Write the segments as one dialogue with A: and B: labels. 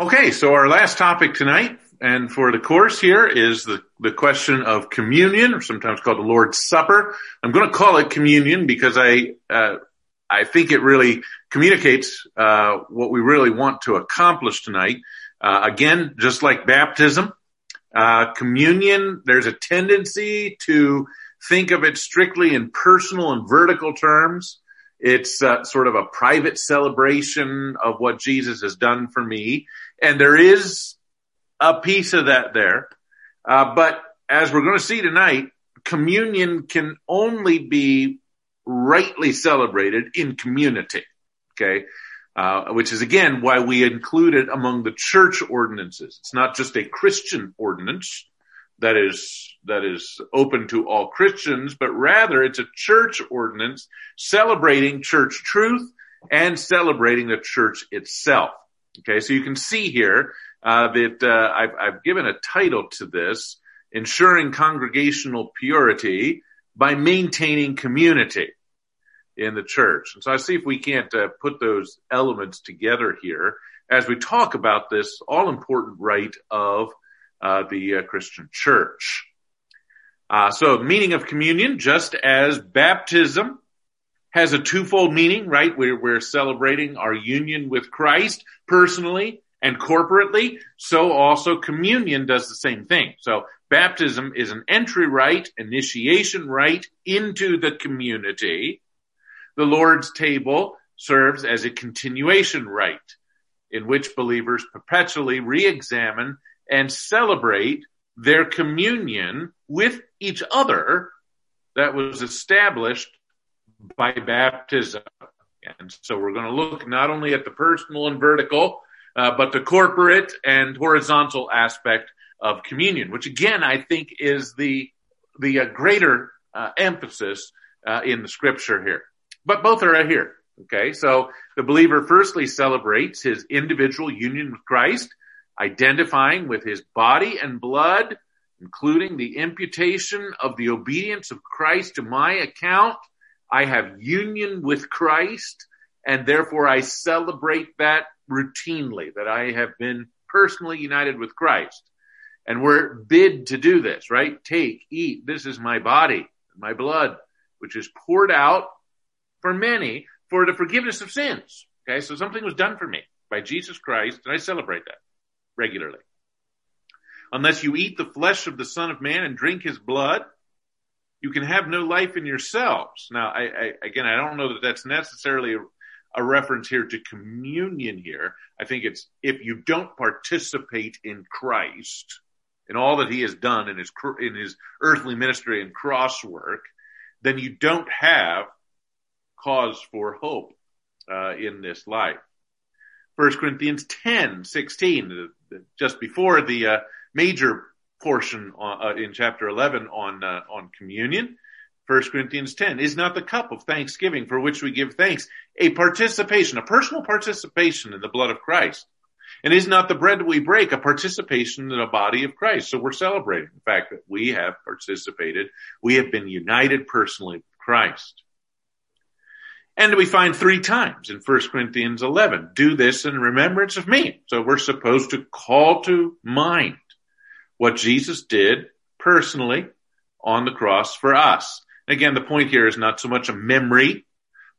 A: Okay, so our last topic tonight and for the course here is the, the question of communion, or sometimes called the Lord's Supper. I'm going to call it communion because I, uh, I think it really communicates, uh, what we really want to accomplish tonight. Uh, again, just like baptism, uh, communion, there's a tendency to think of it strictly in personal and vertical terms. It's uh, sort of a private celebration of what Jesus has done for me. And there is a piece of that there. Uh, but as we're going to see tonight, communion can only be rightly celebrated in community. Okay. Uh, which is again why we include it among the church ordinances. It's not just a Christian ordinance that is that is open to all Christians, but rather it's a church ordinance celebrating church truth and celebrating the church itself. Okay, so you can see here uh, that uh, I've, I've given a title to this, ensuring congregational purity by maintaining community in the church. And so I see if we can't uh, put those elements together here as we talk about this all important rite of uh, the uh, Christian church. Uh, so meaning of communion, just as baptism has a twofold meaning, right? We're, we're celebrating our union with Christ personally and corporately. So also communion does the same thing. So baptism is an entry rite, initiation rite into the community. The Lord's table serves as a continuation rite in which believers perpetually re-examine and celebrate their communion with each other that was established by baptism. And so we're going to look not only at the personal and vertical, uh, but the corporate and horizontal aspect of communion, which again I think is the the uh, greater uh, emphasis uh, in the scripture here. But both are here. Okay, so the believer firstly celebrates his individual union with Christ, identifying with his body and blood, including the imputation of the obedience of Christ to my account. I have union with Christ, and therefore I celebrate that routinely that I have been personally united with Christ. And we're bid to do this, right? Take, eat. This is my body, my blood, which is poured out for many for the forgiveness of sins. Okay. So something was done for me by Jesus Christ and I celebrate that regularly. Unless you eat the flesh of the son of man and drink his blood, you can have no life in yourselves. Now, I, I again, I don't know that that's necessarily a reference here to communion here. I think it's if you don't participate in Christ and all that he has done in his, in his earthly ministry and cross work, then you don't have cause for hope, uh, in this life. First Corinthians 10, 16, just before the, uh, major portion uh, in chapter 11 on, uh, on communion. 1 Corinthians 10 is not the cup of thanksgiving for which we give thanks a participation, a personal participation in the blood of Christ. And is not the bread we break a participation in the body of Christ. So we're celebrating the fact that we have participated. We have been united personally with Christ. And we find three times in 1 Corinthians 11, do this in remembrance of me. So we're supposed to call to mind what Jesus did personally on the cross for us. Again, the point here is not so much a memory,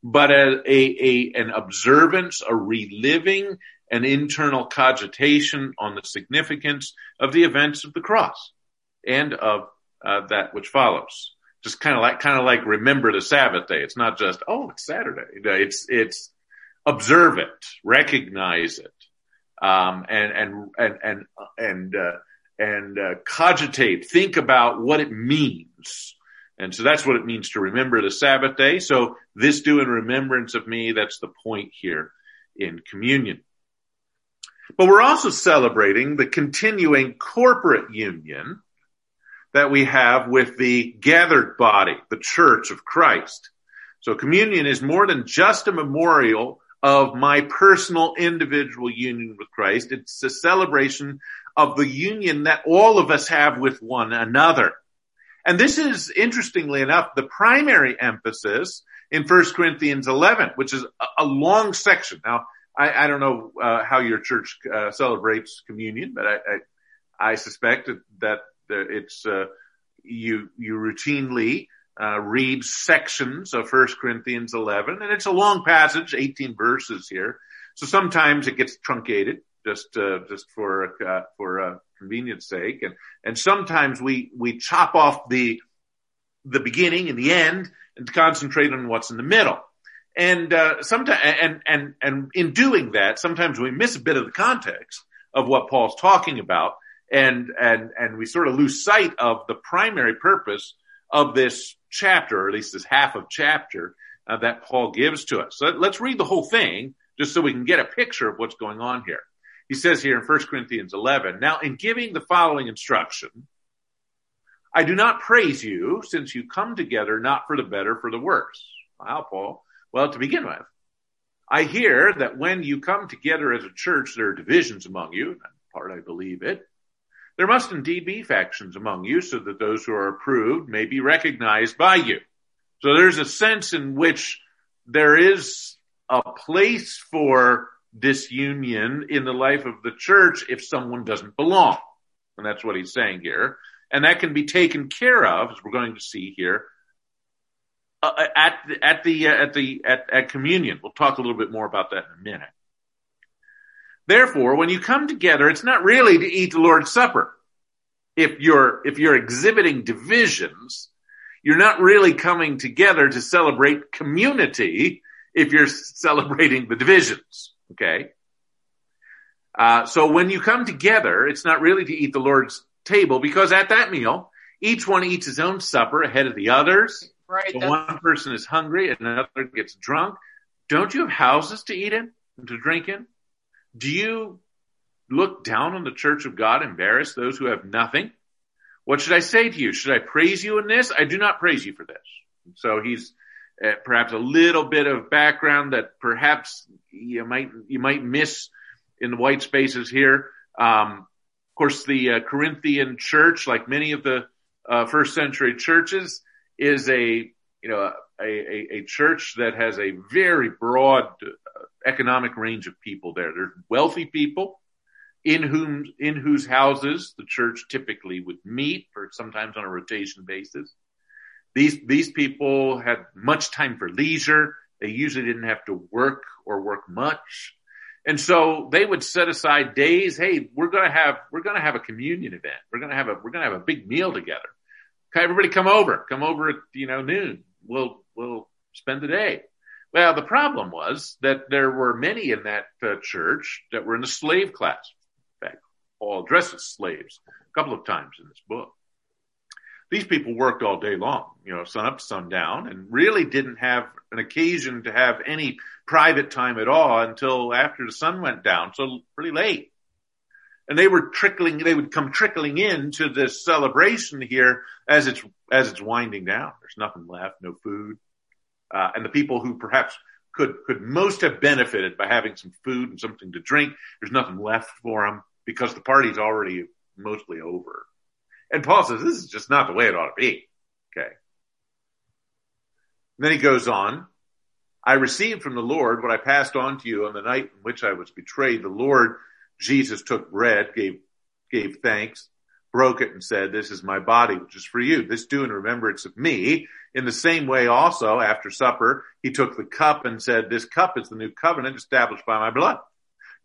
A: but a, a, a, an observance, a reliving, an internal cogitation on the significance of the events of the cross and of uh, that which follows. Just kind of like, kind of like remember the Sabbath day. It's not just, oh, it's Saturday. It's, it's observe it, recognize it, um, and, and, and, and, and, uh, and uh, cogitate, think about what it means and so that's what it means to remember the Sabbath day. So this do in remembrance of me. That's the point here in communion. But we're also celebrating the continuing corporate union that we have with the gathered body, the church of Christ. So communion is more than just a memorial of my personal individual union with Christ. It's a celebration of the union that all of us have with one another. And this is interestingly enough, the primary emphasis in 1 Corinthians 11, which is a, long section. Now, I, I don't know uh, how your church uh, celebrates communion, but I, I, I suspect that, it's uh, you you routinely uh, read sections of First Corinthians 11, and it's a long passage, 18 verses here. So sometimes it gets truncated just uh, just for uh, for convenience sake, and and sometimes we we chop off the the beginning and the end and concentrate on what's in the middle. And uh, sometimes, and and and in doing that, sometimes we miss a bit of the context of what Paul's talking about, and and and we sort of lose sight of the primary purpose of this chapter, or at least this half of chapter uh, that Paul gives to us. So let's read the whole thing just so we can get a picture of what's going on here. He says here in 1 Corinthians 11, now in giving the following instruction, I do not praise you since you come together not for the better, for the worse. Wow, Paul. Well, to begin with, I hear that when you come together as a church, there are divisions among you. Part, I believe it. There must indeed be factions among you so that those who are approved may be recognized by you. So there's a sense in which there is a place for disunion in the life of the church if someone doesn't belong. And that's what he's saying here. And that can be taken care of, as we're going to see here, uh, at the, at the uh, at the at, at communion. We'll talk a little bit more about that in a minute. Therefore, when you come together, it's not really to eat the Lord's Supper. If you're if you're exhibiting divisions, you're not really coming together to celebrate community. If you're celebrating the divisions, okay. Uh, so when you come together, it's not really to eat the Lord's table because at that meal, each one eats his own supper ahead of the others.
B: Right.
A: So one person is hungry and another gets drunk. Don't you have houses to eat in and to drink in? Do you look down on the church of God, embarrass those who have nothing? What should I say to you? Should I praise you in this? I do not praise you for this. So he's uh, perhaps a little bit of background that perhaps you might you might miss in the white spaces here. Um, of course, the uh, Corinthian church, like many of the uh, first century churches, is a, you know, a, a, a church that has a very broad uh, economic range of people there. There's wealthy people in whom, in whose houses the church typically would meet or sometimes on a rotation basis. These, these people had much time for leisure. They usually didn't have to work or work much. And so they would set aside days. Hey, we're going to have, we're going to have a communion event. We're going to have a, we're going to have a big meal together. Okay, everybody come over. Come over at, you know, noon. We'll, we'll spend the day. Well, the problem was that there were many in that uh, church that were in the slave class. In fact, Paul addresses slaves a couple of times in this book. These people worked all day long, you know, sun up, sun down, and really didn't have an occasion to have any private time at all until after the sun went down, so pretty late and they were trickling, they would come trickling into this celebration here as it's, as it's winding down. There's nothing left, no food. Uh, and the people who perhaps could, could most have benefited by having some food and something to drink, there's nothing left for them because the party's already mostly over. And Paul says, this is just not the way it ought to be. Okay. And then he goes on, I received from the Lord what I passed on to you on the night in which I was betrayed. The Lord Jesus took bread, gave, gave thanks, broke it and said, this is my body, which is for you. This do in remembrance of me. In the same way also, after supper, he took the cup and said, this cup is the new covenant established by my blood.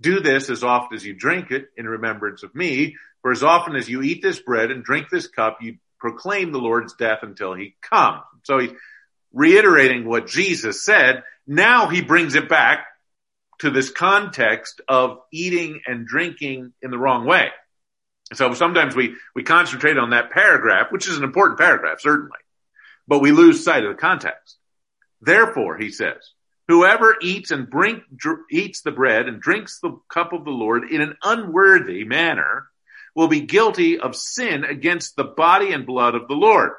A: Do this as often as you drink it in remembrance of me. For as often as you eat this bread and drink this cup, you proclaim the Lord's death until he comes. So he's reiterating what Jesus said. Now he brings it back to this context of eating and drinking in the wrong way. So sometimes we, we concentrate on that paragraph, which is an important paragraph, certainly, but we lose sight of the context. Therefore, he says, whoever eats and drink, dr- eats the bread and drinks the cup of the Lord in an unworthy manner will be guilty of sin against the body and blood of the Lord.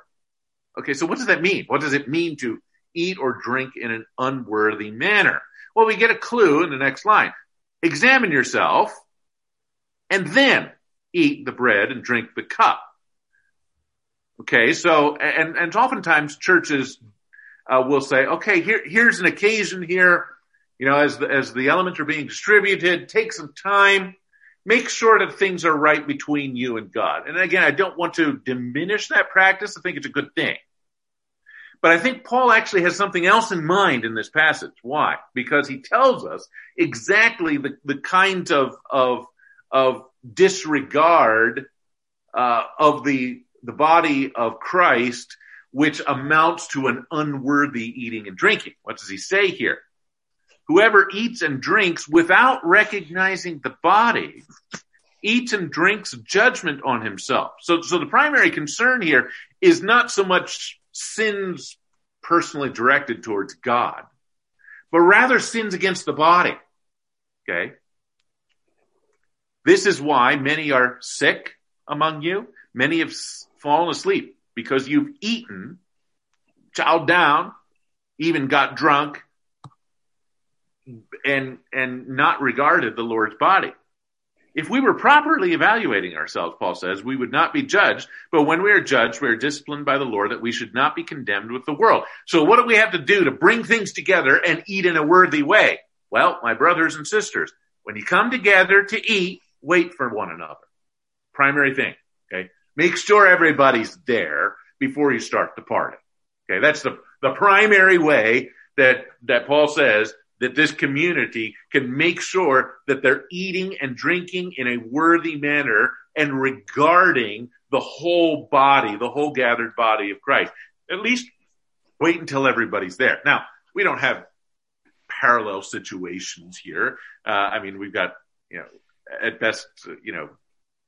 A: Okay. So what does that mean? What does it mean to eat or drink in an unworthy manner? Well, we get a clue in the next line. Examine yourself and then eat the bread and drink the cup. Okay, so, and, and oftentimes churches uh, will say, okay, here, here's an occasion here. You know, as the, as the elements are being distributed, take some time, make sure that things are right between you and God. And again, I don't want to diminish that practice. I think it's a good thing. But I think Paul actually has something else in mind in this passage. Why? Because he tells us exactly the, the kinds of, of, of disregard, uh, of the, the body of Christ, which amounts to an unworthy eating and drinking. What does he say here? Whoever eats and drinks without recognizing the body eats and drinks judgment on himself. So, so the primary concern here is not so much sins personally directed towards God, but rather sins against the body. Okay. This is why many are sick among you. Many have fallen asleep because you've eaten, chowed down, even got drunk, and and not regarded the Lord's body. If we were properly evaluating ourselves, Paul says, we would not be judged. But when we are judged, we are disciplined by the Lord that we should not be condemned with the world. So what do we have to do to bring things together and eat in a worthy way? Well, my brothers and sisters, when you come together to eat, wait for one another. Primary thing. Okay. Make sure everybody's there before you start the party. Okay. That's the, the primary way that, that Paul says that this community can make sure that they're eating and drinking in a worthy manner and regarding the whole body, the whole gathered body of Christ. At least wait until everybody's there. Now, we don't have parallel situations here. Uh, I mean, we've got, you know, at best, you know,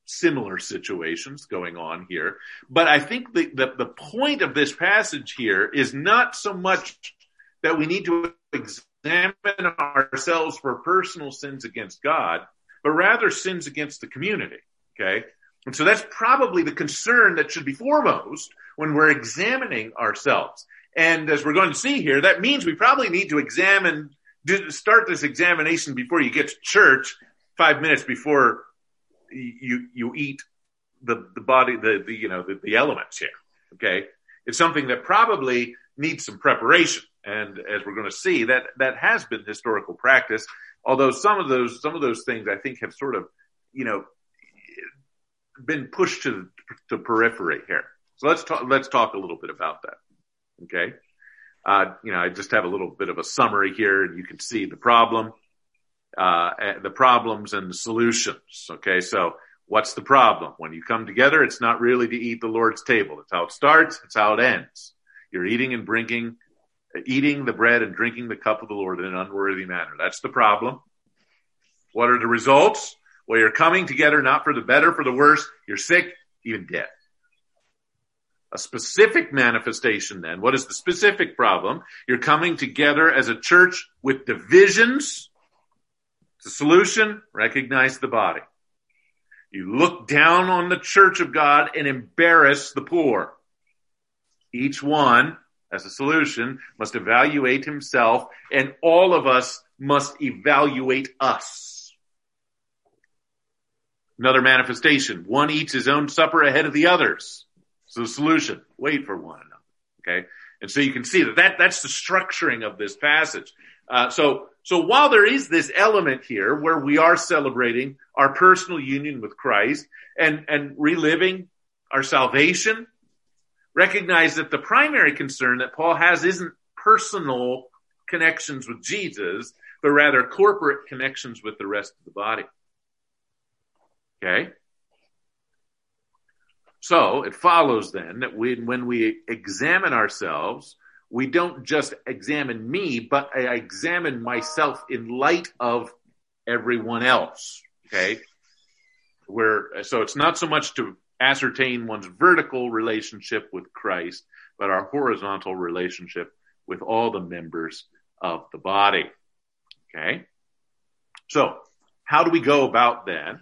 A: similar situations going on here. But I think the, the, the point of this passage here is not so much that we need to examine ourselves for personal sins against God, but rather sins against the community. Okay. And so that's probably the concern that should be foremost when we're examining ourselves. And as we're going to see here, that means we probably need to examine, start this examination before you get to church, five minutes before you, you eat the, the body, the, the you know, the, the elements here. Okay. It's something that probably needs some preparation. And as we're going to see, that, that has been historical practice. Although some of those, some of those things I think have sort of, you know, been pushed to the periphery here. So let's talk, let's talk a little bit about that. Okay. Uh, you know, I just have a little bit of a summary here and you can see the problem, uh, the problems and the solutions. Okay. So what's the problem? When you come together, it's not really to eat the Lord's table. It's how it starts. It's how it ends. You're eating and drinking eating the bread and drinking the cup of the Lord in an unworthy manner. That's the problem. What are the results? Well, you're coming together not for the better, for the worse. You're sick, even dead. A specific manifestation then. What is the specific problem? You're coming together as a church with divisions. The solution, recognize the body. You look down on the church of God and embarrass the poor. Each one as a solution must evaluate himself and all of us must evaluate us. Another manifestation. One eats his own supper ahead of the others. So the solution, wait for one another. Okay. And so you can see that, that that's the structuring of this passage. Uh, so, so while there is this element here where we are celebrating our personal union with Christ and, and reliving our salvation, recognize that the primary concern that Paul has isn't personal connections with Jesus, but rather corporate connections with the rest of the body. Okay? So it follows then that we, when we examine ourselves, we don't just examine me, but I examine myself in light of everyone else. Okay? Where, so it's not so much to ascertain one's vertical relationship with Christ, but our horizontal relationship with all the members of the body. Okay. So how do we go about then,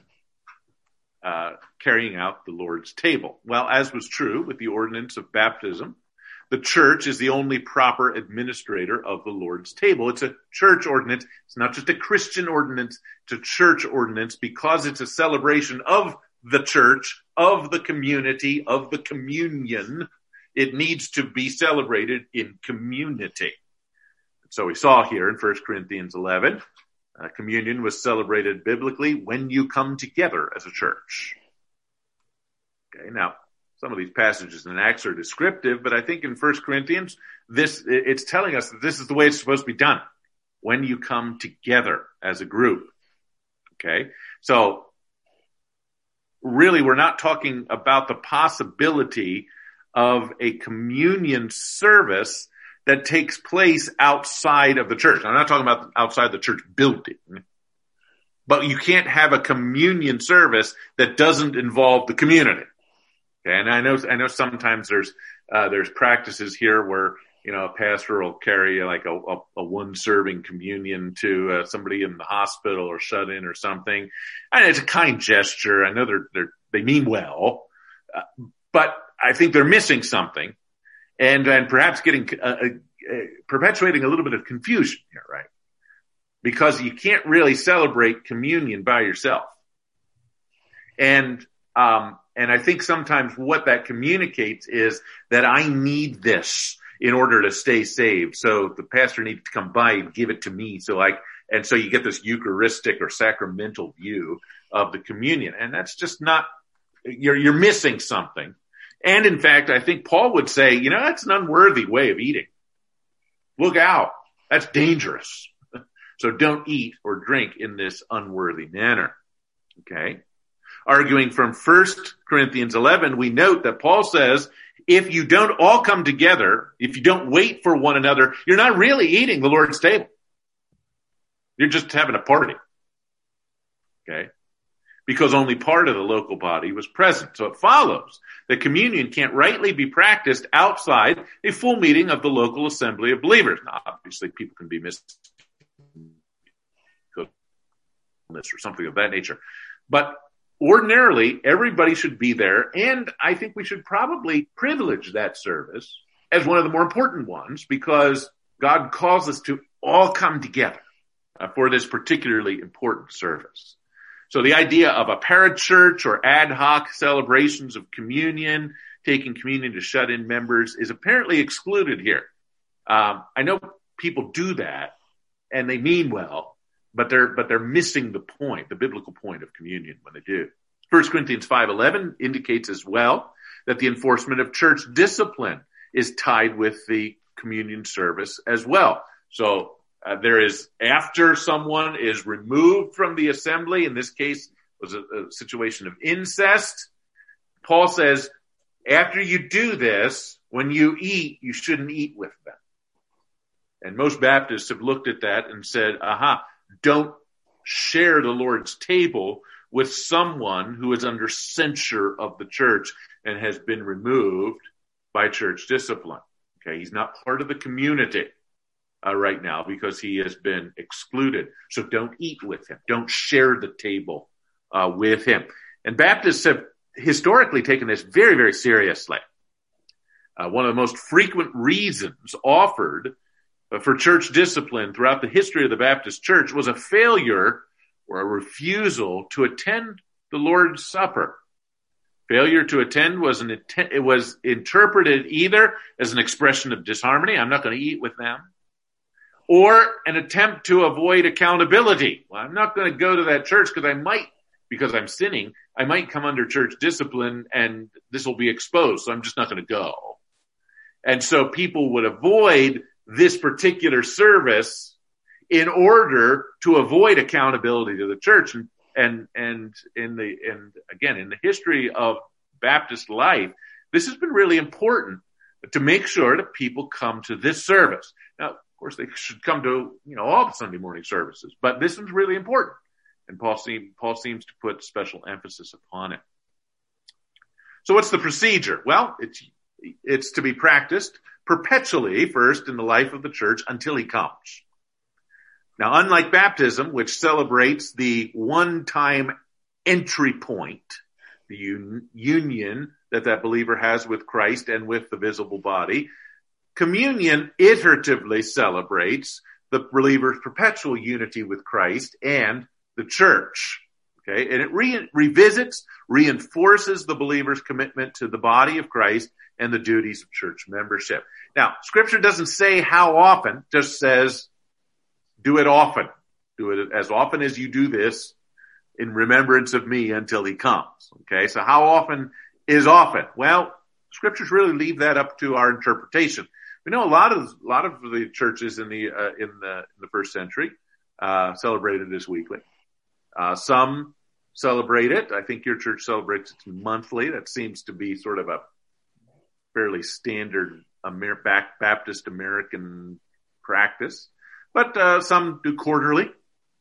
A: uh, carrying out the Lord's table? Well, as was true with the ordinance of baptism, the church is the only proper administrator of the Lord's table. It's a church ordinance. It's not just a Christian ordinance. It's a church ordinance because it's a celebration of the church, of the community, of the communion. It needs to be celebrated in community. So we saw here in 1 Corinthians 11, uh, communion was celebrated biblically when you come together as a church. Okay, now some of these passages in Acts are descriptive, but I think in 1 Corinthians, this, it's telling us that this is the way it's supposed to be done. When you come together as a group. Okay. So really we're not talking about the possibility of a communion service that takes place outside of the church. I'm not talking about outside the church building, but you can't have a communion service that doesn't involve the community. Okay. And I know, I know sometimes there's, uh, there's practices here where, you know, a pastor will carry like a, a, a one serving communion to uh, somebody in the hospital or shut in or something. And it's a kind gesture. I know they're, they're, they mean well, uh, but I think they're missing something and, and perhaps getting, uh, uh, uh, perpetuating a little bit of confusion here, right? Because you can't really celebrate communion by yourself. And, um, and I think sometimes what that communicates is that I need this in order to stay saved. So the pastor needs to come by and give it to me. So I, and so you get this Eucharistic or sacramental view of the communion. And that's just not, you're, you're missing something. And in fact, I think Paul would say, you know, that's an unworthy way of eating. Look out. That's dangerous. So don't eat or drink in this unworthy manner. Okay arguing from 1 Corinthians 11, we note that Paul says, if you don't all come together, if you don't wait for one another, you're not really eating the Lord's table. You're just having a party. Okay. Because only part of the local body was present. So it follows that communion can't rightly be practiced outside a full meeting of the local assembly of believers. Now, obviously people can be missed or something of that nature. But ordinarily everybody should be there. And I think we should probably privilege that service as one of the more important ones because God calls us to all come together uh, for this particularly important service. So the idea of a parachurch or ad hoc celebrations of communion, taking communion to shut in members is apparently excluded here. Um, I know people do that and they mean well, but they're but they're missing the point, the biblical point of communion when they do. 1 Corinthians 5:11 indicates as well that the enforcement of church discipline is tied with the communion service as well. So uh, there is after someone is removed from the assembly, in this case was a, a situation of incest. Paul says, after you do this, when you eat, you shouldn't eat with them. And most Baptists have looked at that and said, aha, don't share the Lord's table with someone who is under censure of the church and has been removed by church discipline. Okay. He's not part of the community uh, right now because he has been excluded. So don't eat with him. Don't share the table uh, with him. And Baptists have historically taken this very, very seriously. Uh, one of the most frequent reasons offered for church discipline throughout the history of the Baptist church was a failure or a refusal to attend the Lord's Supper. Failure to attend was an it was interpreted either as an expression of disharmony, I'm not going to eat with them, or an attempt to avoid accountability. Well, I'm not going to go to that church because I might, because I'm sinning, I might come under church discipline and this will be exposed, so I'm just not going to go. And so people would avoid this particular service in order to avoid accountability to the church. And, and, and in the, and again, in the history of Baptist life, this has been really important to make sure that people come to this service. Now, of course, they should come to, you know, all the Sunday morning services, but this one's really important. And Paul, seem, Paul seems to put special emphasis upon it. So what's the procedure? Well, it's, it's to be practiced perpetually first in the life of the church until he comes. Now, unlike baptism, which celebrates the one-time entry point, the un- union that that believer has with Christ and with the visible body, communion iteratively celebrates the believer's perpetual unity with Christ and the church. Okay. And it re- revisits, reinforces the believer's commitment to the body of Christ and the duties of church membership. Now, scripture doesn't say how often, just says do it often. Do it as often as you do this in remembrance of me until he comes. Okay. So how often is often? Well, scriptures really leave that up to our interpretation. We know a lot of, a lot of the churches in the, uh, in the, in the first century, uh, celebrated this weekly. Uh, some celebrate it. I think your church celebrates it monthly. That seems to be sort of a fairly standard Amer- Baptist American practice, but uh, some do quarterly.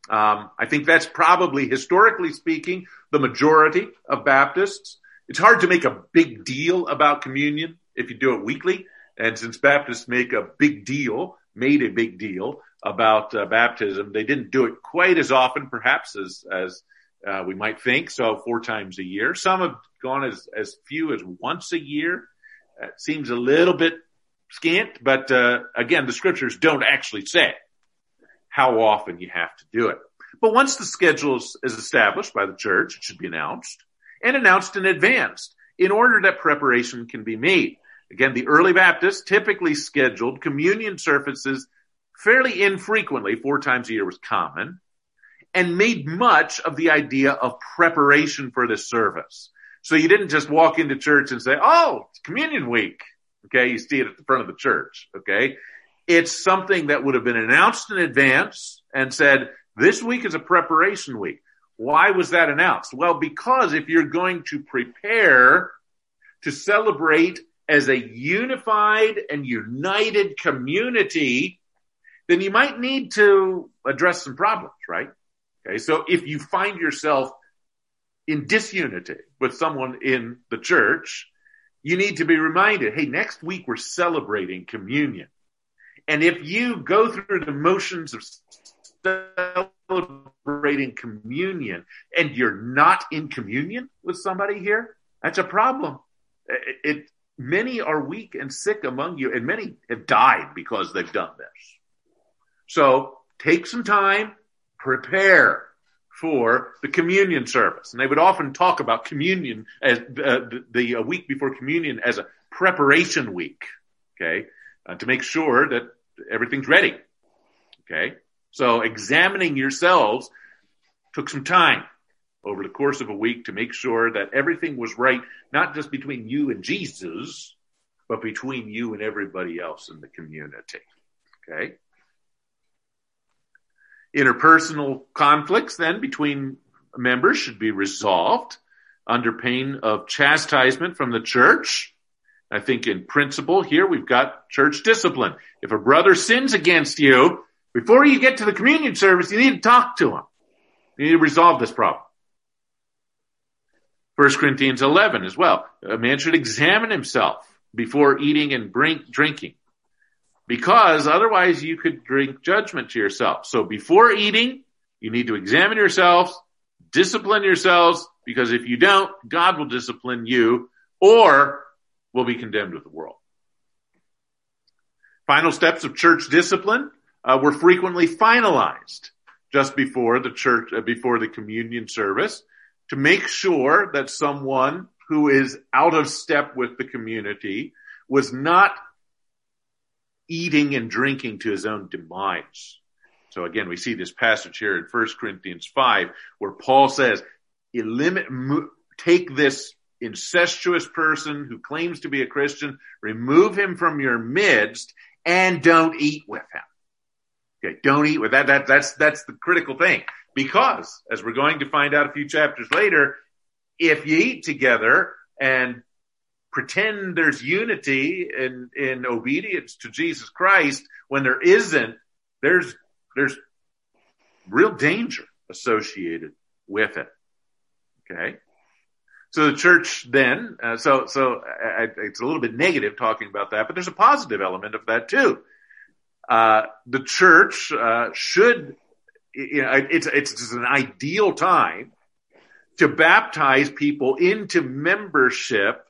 A: Um, I think that's probably, historically speaking, the majority of Baptists. It's hard to make a big deal about communion if you do it weekly. And since Baptists make a big deal, made a big deal about uh, baptism, they didn't do it quite as often, perhaps as as uh, we might think. So four times a year. Some have gone as as few as once a year. It seems a little bit scant, but uh, again, the scriptures don't actually say how often you have to do it. But once the schedule is, is established by the church, it should be announced and announced in advance in order that preparation can be made. Again, the early Baptists typically scheduled communion services fairly infrequently, four times a year was common, and made much of the idea of preparation for the service. So you didn't just walk into church and say, oh, it's communion week. Okay. You see it at the front of the church. Okay. It's something that would have been announced in advance and said, this week is a preparation week. Why was that announced? Well, because if you're going to prepare to celebrate as a unified and united community, then you might need to address some problems, right? Okay. So if you find yourself in disunity with someone in the church, you need to be reminded, hey, next week we're celebrating communion. And if you go through the motions of celebrating communion and you're not in communion with somebody here, that's a problem. It, it, many are weak and sick among you, and many have died because they've done this. So take some time, prepare for the communion service. And they would often talk about communion as uh, the, the week before communion as a preparation week. Okay. Uh, to make sure that everything's ready. Okay. So examining yourselves took some time over the course of a week to make sure that everything was right, not just between you and Jesus, but between you and everybody else in the community. Okay. Interpersonal conflicts then between members should be resolved under pain of chastisement from the church. I think in principle here we've got church discipline. If a brother sins against you, before you get to the communion service, you need to talk to him. You need to resolve this problem. 1 Corinthians 11 as well. A man should examine himself before eating and drink, drinking because otherwise you could drink judgment to yourself. So before eating, you need to examine yourselves, discipline yourselves, because if you don't, God will discipline you or will be condemned with the world. Final steps of church discipline uh, were frequently finalized just before the church, uh, before the communion service to make sure that someone who is out of step with the community was not eating and drinking to his own demise. So again, we see this passage here in 1 Corinthians 5 where Paul says, eliminate, take this incestuous person who claims to be a Christian, remove him from your midst and don't eat with him. Okay. Don't eat with that. That, that's, that's the critical thing because as we're going to find out a few chapters later, if you eat together and pretend there's unity in, in obedience to Jesus Christ when there isn't, there's, there's real danger associated with it. Okay. So the church then, uh, so, so I, it's a little bit negative talking about that, but there's a positive element of that too. Uh, the church, uh, should, you know, it's, it's an ideal time to baptize people into membership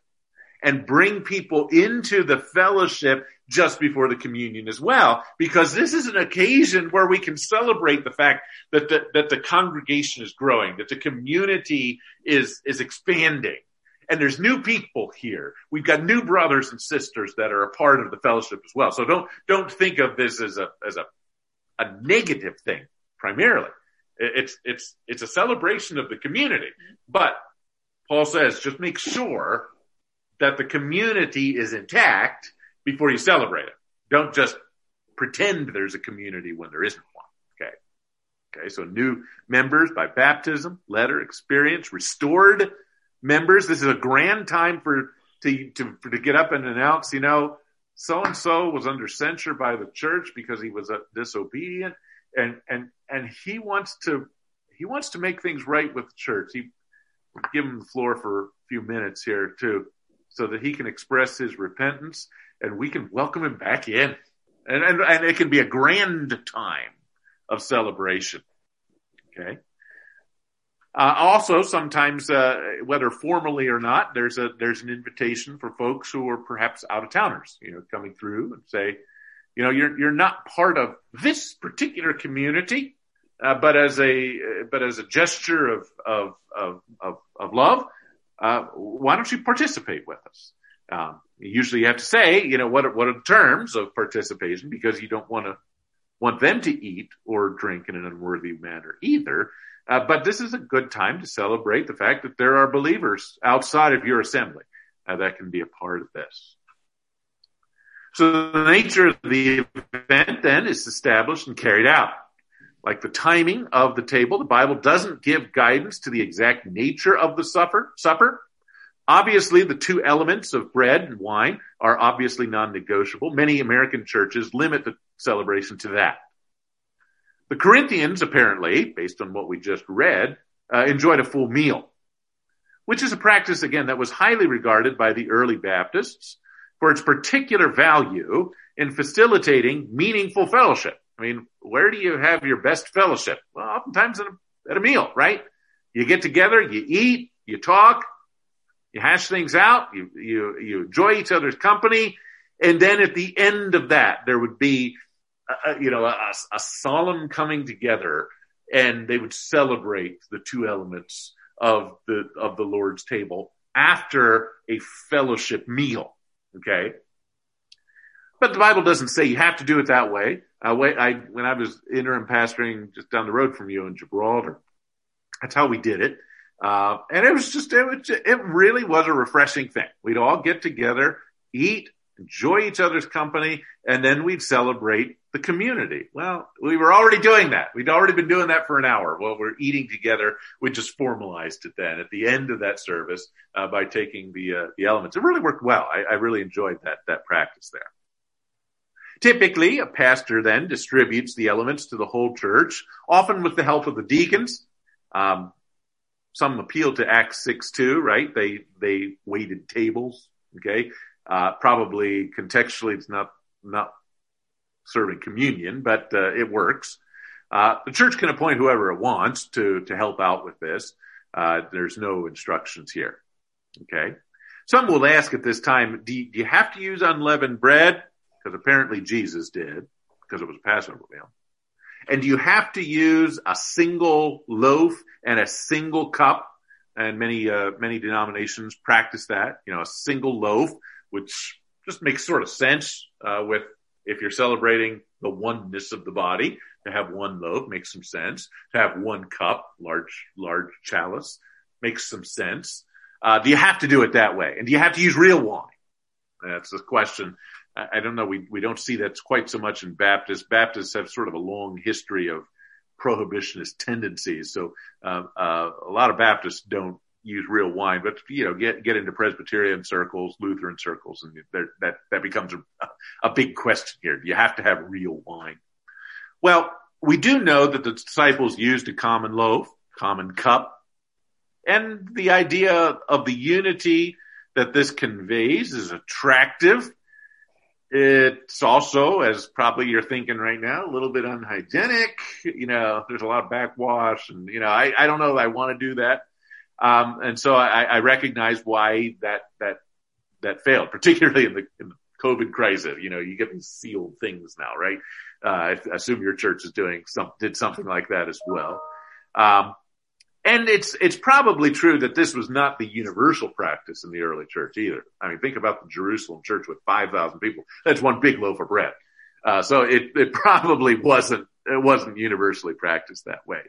A: and bring people into the fellowship just before the communion as well, because this is an occasion where we can celebrate the fact that the, that the congregation is growing, that the community is, is expanding. And there's new people here. We've got new brothers and sisters that are a part of the fellowship as well. So don't, don't think of this as a, as a, a negative thing primarily. It's, it's, it's a celebration of the community. But Paul says, just make sure that the community is intact before you celebrate it. Don't just pretend there's a community when there isn't one. Okay. Okay. So new members by baptism, letter, experience, restored members. This is a grand time for, to, to, to get up and announce, you know, so and so was under censure by the church because he was uh, disobedient and, and, and he wants to, he wants to make things right with the church. He, give him the floor for a few minutes here too so that he can express his repentance and we can welcome him back in. And, and, and it can be a grand time of celebration. Okay. Uh, also, sometimes, uh, whether formally or not, there's a there's an invitation for folks who are perhaps out of towners, you know, coming through and say, you know, you're you're not part of this particular community, uh, but as a but as a gesture of of of of, of love, uh, why don't you participate with us? Um, usually you have to say, you know, what, what are the terms of participation because you don't want to want them to eat or drink in an unworthy manner either. Uh, but this is a good time to celebrate the fact that there are believers outside of your assembly uh, that can be a part of this. So the nature of the event then is established and carried out. Like the timing of the table, the Bible doesn't give guidance to the exact nature of the supper, supper. Obviously, the two elements of bread and wine are obviously non-negotiable. Many American churches limit the celebration to that. The Corinthians, apparently, based on what we just read, uh, enjoyed a full meal, which is a practice, again, that was highly regarded by the early Baptists for its particular value in facilitating meaningful fellowship. I mean, where do you have your best fellowship? Well, oftentimes at a, at a meal, right? You get together, you eat, you talk, you hash things out, you, you, you enjoy each other's company. And then at the end of that, there would be, a, you know, a, a solemn coming together and they would celebrate the two elements of the, of the Lord's table after a fellowship meal. Okay. But the Bible doesn't say you have to do it that way. Uh, I, when I was interim pastoring just down the road from you in Gibraltar, that's how we did it. Uh, and it was just, it was, it really was a refreshing thing. We'd all get together, eat, enjoy each other's company, and then we'd celebrate the community. Well, we were already doing that. We'd already been doing that for an hour while we're eating together. We just formalized it then at the end of that service uh, by taking the uh, the elements. It really worked well. I, I really enjoyed that that practice there. Typically, a pastor then distributes the elements to the whole church, often with the help of the deacons. Um, some appeal to Acts 6 2, right? They, they waited tables. Okay. Uh, probably contextually it's not, not serving communion, but, uh, it works. Uh, the church can appoint whoever it wants to, to help out with this. Uh, there's no instructions here. Okay. Some will ask at this time, do you, do you have to use unleavened bread? Because apparently Jesus did, because it was a Passover meal. And you have to use a single loaf and a single cup. And many, uh, many denominations practice that, you know, a single loaf, which just makes sort of sense, uh, with if you're celebrating the oneness of the body, to have one loaf makes some sense. To have one cup, large, large chalice makes some sense. Uh, do you have to do it that way? And do you have to use real wine? That's the question I don't know. We, we don't see that quite so much in Baptists. Baptists have sort of a long history of prohibitionist tendencies. So, uh, uh, a lot of Baptists don't use real wine, but you know, get, get into Presbyterian circles, Lutheran circles, and that, that becomes a, a big question here. You have to have real wine? Well, we do know that the disciples used a common loaf, common cup, and the idea of the unity that this conveys is attractive it's also, as probably you're thinking right now, a little bit unhygienic. You know, there's a lot of backwash and, you know, I, I don't know I want to do that. Um, and so I, I recognize why that, that that failed, particularly in the, in the COVID crisis. You know, you get these sealed things now, right? Uh, I assume your church is doing some, did something like that as well. Um, and it's, it's probably true that this was not the universal practice in the early church either. I mean, think about the Jerusalem church with 5,000 people. That's one big loaf of bread. Uh, so it, it probably wasn't, it wasn't universally practiced that way.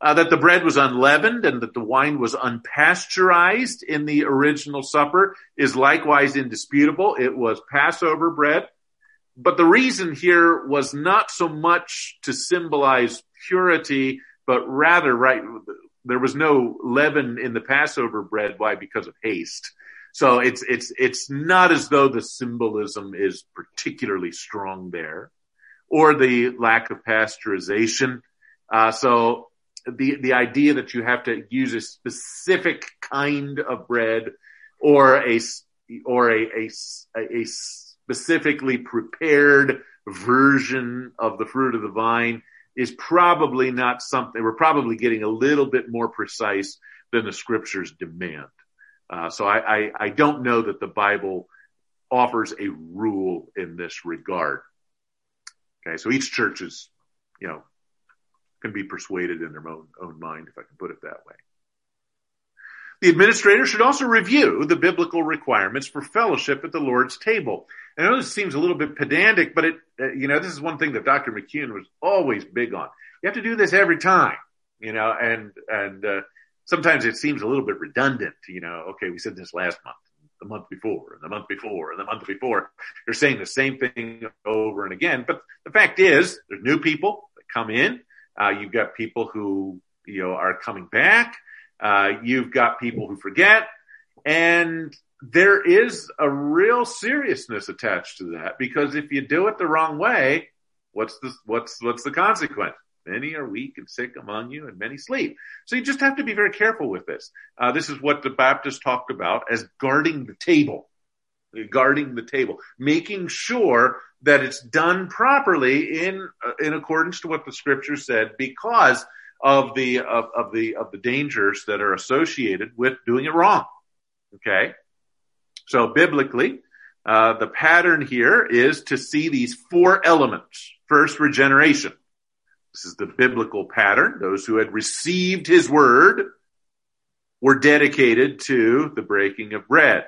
A: Uh, that the bread was unleavened and that the wine was unpasteurized in the original supper is likewise indisputable. It was Passover bread. But the reason here was not so much to symbolize purity, but rather, right, there was no leaven in the Passover bread. Why? Because of haste. So it's, it's, it's not as though the symbolism is particularly strong there or the lack of pasteurization. Uh, so the, the idea that you have to use a specific kind of bread or a, or a, a, a specifically prepared version of the fruit of the vine is probably not something, we're probably getting a little bit more precise than the scriptures demand. Uh, so I, I, I don't know that the Bible offers a rule in this regard. Okay, so each church is, you know, can be persuaded in their own, own mind, if I can put it that way. The administrator should also review the biblical requirements for fellowship at the Lord's table. I know this seems a little bit pedantic, but it, uh, you know, this is one thing that Dr. McCune was always big on. You have to do this every time, you know, and, and, uh, sometimes it seems a little bit redundant, you know, okay, we said this last month, the month before, and the month before, and the month before. You're saying the same thing over and again. But the fact is, there's new people that come in. Uh, you've got people who, you know, are coming back. Uh, you've got people who forget and there is a real seriousness attached to that because if you do it the wrong way, what's the, what's, what's the consequence? Many are weak and sick among you and many sleep. So you just have to be very careful with this. Uh, this is what the Baptists talked about as guarding the table, guarding the table, making sure that it's done properly in, uh, in accordance to what the scripture said because of the of, of the of the dangers that are associated with doing it wrong. Okay, so biblically, uh, the pattern here is to see these four elements. First, regeneration. This is the biblical pattern. Those who had received His word were dedicated to the breaking of bread.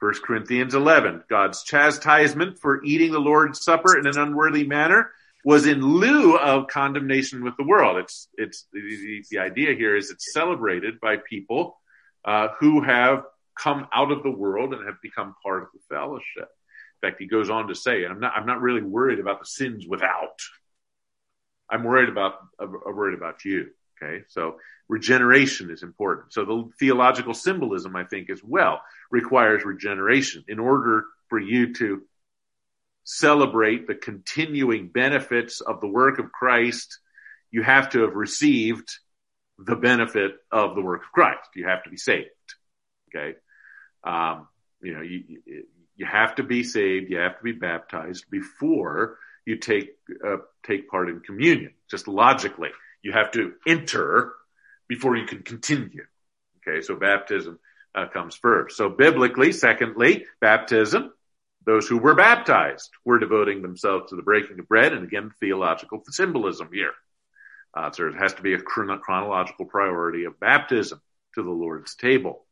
A: 1 Corinthians 11, God's chastisement for eating the Lord's Supper in an unworthy manner was in lieu of condemnation with the world. It's, it's, the, the idea here is it's celebrated by people, uh, who have come out of the world and have become part of the fellowship. In fact, he goes on to say, I'm not, I'm not really worried about the sins without. I'm worried about, I'm worried about you. Okay. So regeneration is important. So the theological symbolism, I think, as well requires regeneration in order for you to celebrate the continuing benefits of the work of Christ, you have to have received the benefit of the work of Christ. You have to be saved. Okay. Um, you know, you, you have to be saved. You have to be baptized before you take, uh, take part in communion. Just logically, you have to enter before you can continue. Okay. So baptism uh, comes first. So biblically, secondly, baptism those who were baptized were devoting themselves to the breaking of bread, and again, theological symbolism here. Uh, so it has to be a chronological priority of baptism to the Lord's table.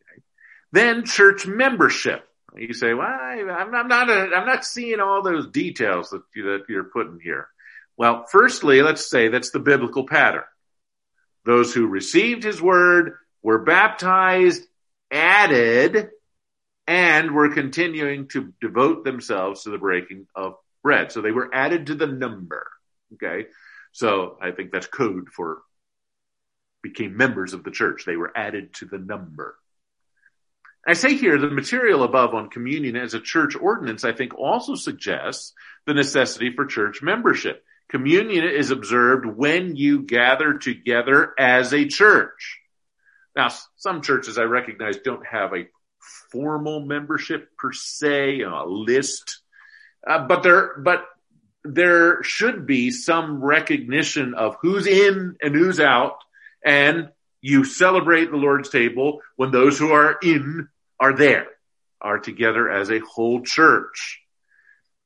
A: Okay. Then church membership. You say, well, I'm, I'm not, a, I'm not seeing all those details that, you, that you're putting here. Well, firstly, let's say that's the biblical pattern. Those who received his word were baptized, added and were continuing to devote themselves to the breaking of bread. So they were added to the number. Okay. So I think that's code for became members of the church. They were added to the number. I say here the material above on communion as a church ordinance, I think also suggests the necessity for church membership. Communion is observed when you gather together as a church. Now, some churches I recognize don't have a formal membership per se, a list, uh, but there, but there should be some recognition of who's in and who's out, and you celebrate the Lord's table when those who are in are there. are together as a whole church.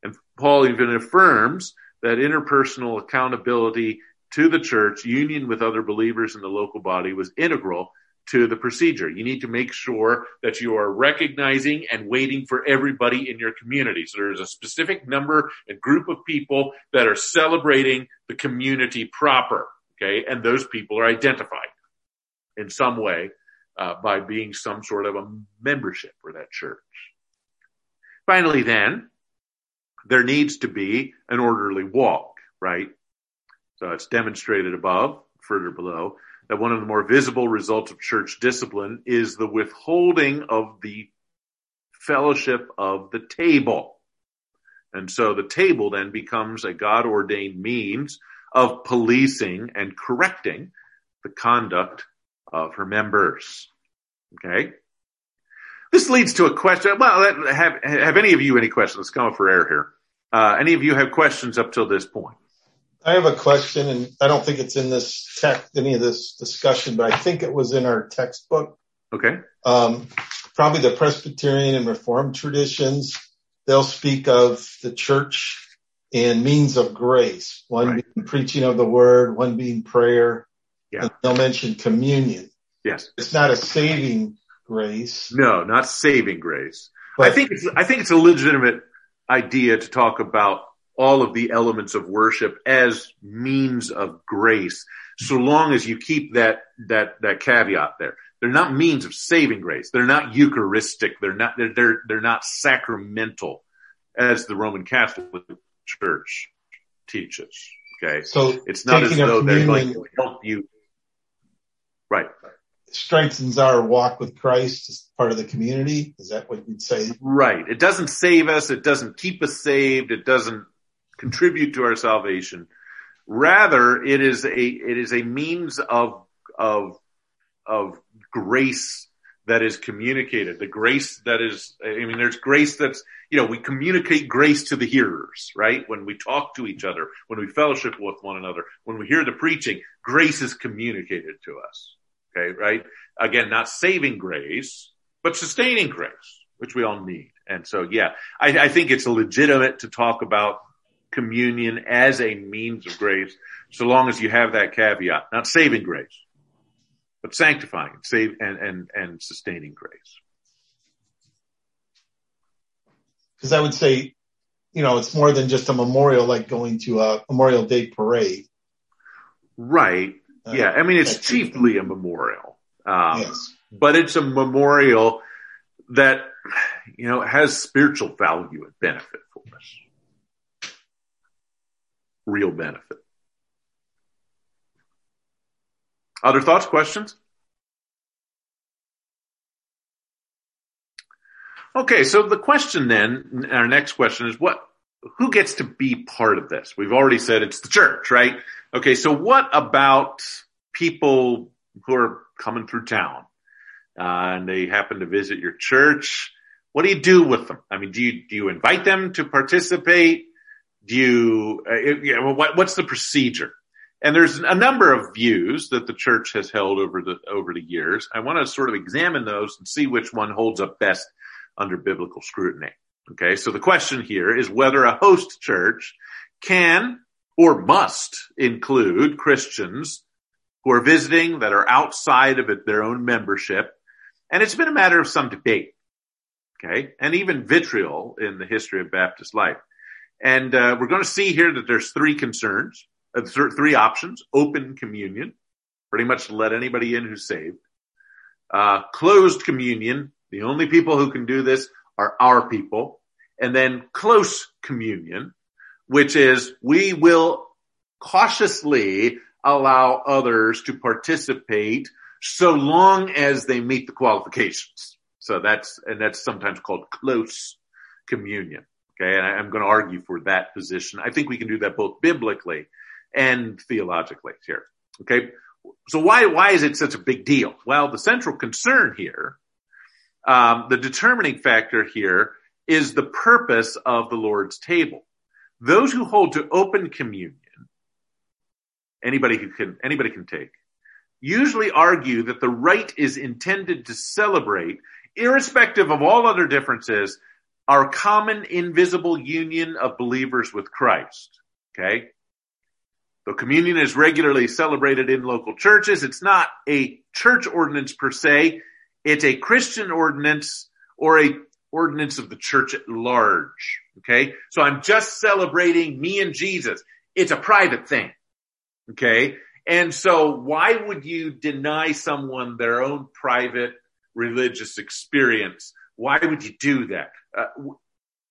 A: And Paul even affirms that interpersonal accountability to the church, union with other believers in the local body was integral to the procedure. You need to make sure that you are recognizing and waiting for everybody in your community. So there's a specific number and group of people that are celebrating the community proper. Okay. And those people are identified in some way uh, by being some sort of a membership for that church. Finally, then, there needs to be an orderly walk, right? So it's demonstrated above, further below, that one of the more visible results of church discipline is the withholding of the fellowship of the table. And so the table then becomes a God ordained means of policing and correcting the conduct of her members. Okay. This leads to a question. Well, have, have any of you any questions? Let's come up for air here. Uh, any of you have questions up till this point?
B: I have a question, and I don't think it's in this text, any of this discussion, but I think it was in our textbook.
A: Okay.
B: Um, probably the Presbyterian and Reformed traditions, they'll speak of the church and means of grace, one right. being preaching of the word, one being prayer.
A: Yeah.
B: they'll mention communion.
A: Yes.
B: It's not a saving grace.
A: No, not saving grace. But, I think it's, I think it's a legitimate idea to talk about all of the elements of worship as means of grace, so long as you keep that, that, that caveat there. They're not means of saving grace. They're not Eucharistic. They're not, they're, they're, they're not sacramental as the Roman Catholic Church teaches. Okay.
B: So
A: it's not as though they're going to help you. Right.
B: Strengthens our walk with Christ as part of the community. Is that what you'd say?
A: Right. It doesn't save us. It doesn't keep us saved. It doesn't contribute to our salvation. Rather, it is a, it is a means of, of, of grace that is communicated. The grace that is, I mean, there's grace that's, you know, we communicate grace to the hearers, right? When we talk to each other, when we fellowship with one another, when we hear the preaching, grace is communicated to us. Okay, right? Again, not saving grace, but sustaining grace, which we all need. And so, yeah, I, I think it's legitimate to talk about communion as a means of grace, so long as you have that caveat, not saving grace, but sanctifying, save and, and, and sustaining grace.
B: Cause I would say, you know, it's more than just a memorial, like going to a Memorial Day parade.
A: Right. Uh, yeah. I mean, it's chiefly a memorial. Um, yes. but it's a memorial that, you know, has spiritual value and benefit real benefit. Other thoughts, questions? Okay, so the question then, our next question is what, who gets to be part of this? We've already said it's the church, right? Okay, so what about people who are coming through town uh, and they happen to visit your church? What do you do with them? I mean, do you do you invite them to participate? Do uh, you know, what, what's the procedure? And there's a number of views that the church has held over the, over the years. I want to sort of examine those and see which one holds up best under biblical scrutiny. Okay. So the question here is whether a host church can or must include Christians who are visiting that are outside of it, their own membership. And it's been a matter of some debate. Okay. And even vitriol in the history of Baptist life. And uh, we're going to see here that there's three concerns, uh, three options: open communion, pretty much let anybody in who's saved; uh, closed communion, the only people who can do this are our people; and then close communion, which is we will cautiously allow others to participate so long as they meet the qualifications. So that's, and that's sometimes called close communion. Okay. And I'm going to argue for that position. I think we can do that both biblically and theologically here. Okay. So why, why is it such a big deal? Well, the central concern here, um, the determining factor here is the purpose of the Lord's table. Those who hold to open communion, anybody who can, anybody can take, usually argue that the rite is intended to celebrate irrespective of all other differences, our common invisible union of believers with Christ. Okay. Though communion is regularly celebrated in local churches, it's not a church ordinance per se. It's a Christian ordinance or a ordinance of the church at large. Okay. So I'm just celebrating me and Jesus. It's a private thing. Okay. And so why would you deny someone their own private religious experience? Why would you do that? Uh,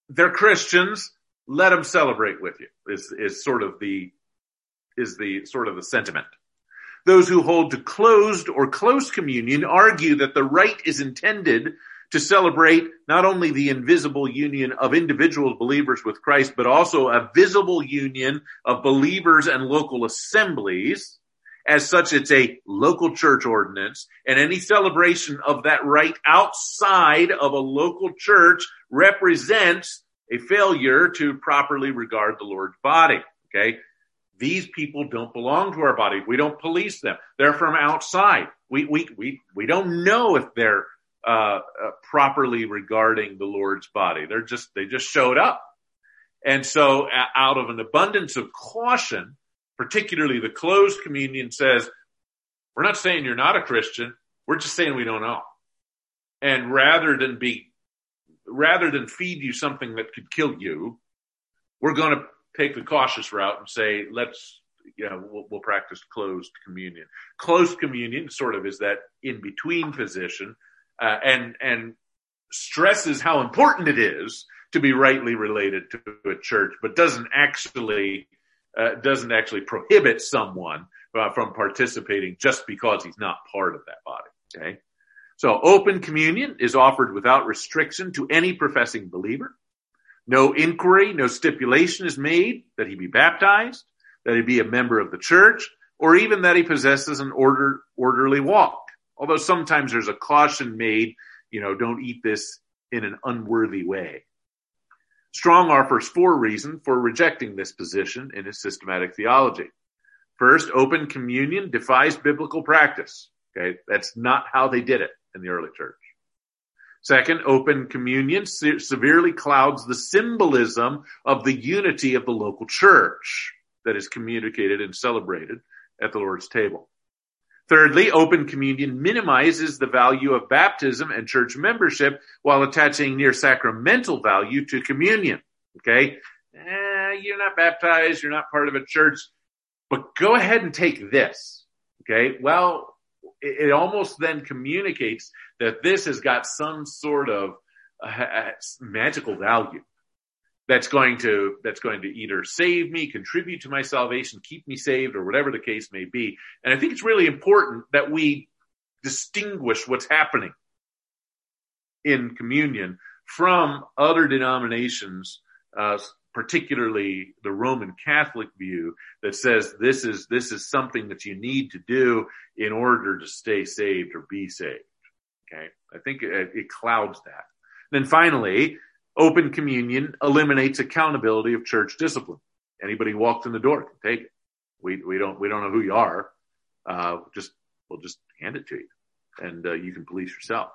A: they're Christians. Let them celebrate with you is, is sort of the, is the sort of the sentiment. Those who hold to closed or close communion argue that the rite is intended to celebrate not only the invisible union of individual believers with Christ, but also a visible union of believers and local assemblies. As such, it's a local church ordinance and any celebration of that rite outside of a local church represents a failure to properly regard the Lord's body. Okay. These people don't belong to our body. We don't police them. They're from outside. We, we, we, we don't know if they're uh, uh, properly regarding the Lord's body. They're just, they just showed up. And so out of an abundance of caution, particularly the closed communion says, we're not saying you're not a Christian. We're just saying we don't know. And rather than be, rather than feed you something that could kill you, we're going to take the cautious route and say, let's, you know, we'll, we'll practice closed communion. Closed communion sort of is that in between position uh, and and stresses how important it is to be rightly related to a church, but doesn't actually uh, doesn't actually prohibit someone uh, from participating just because he's not part of that body. Okay, so open communion is offered without restriction to any professing believer. No inquiry, no stipulation is made that he be baptized, that he be a member of the church, or even that he possesses an order, orderly walk. Although sometimes there's a caution made, you know, don't eat this in an unworthy way. Strong offers four reasons for rejecting this position in his systematic theology. First, open communion defies biblical practice. Okay. That's not how they did it in the early church. Second, open communion se- severely clouds the symbolism of the unity of the local church that is communicated and celebrated at the Lord's table. Thirdly, open communion minimizes the value of baptism and church membership while attaching near sacramental value to communion. Okay. Eh, you're not baptized. You're not part of a church, but go ahead and take this. Okay. Well, it, almost then communicates that this has got some sort of uh, magical value that's going to that's going to either save me, contribute to my salvation, keep me saved, or whatever the case may be. And I think it's really important that we distinguish what's happening in communion from other denominations, uh, particularly the Roman Catholic view that says this is this is something that you need to do in order to stay saved or be saved. Okay, I think it, it clouds that. Then finally, Open communion eliminates accountability of church discipline. Anybody walked in the door can take it. We, we don't, we don't know who you are. Uh, just, we'll just hand it to you and uh, you can police yourself.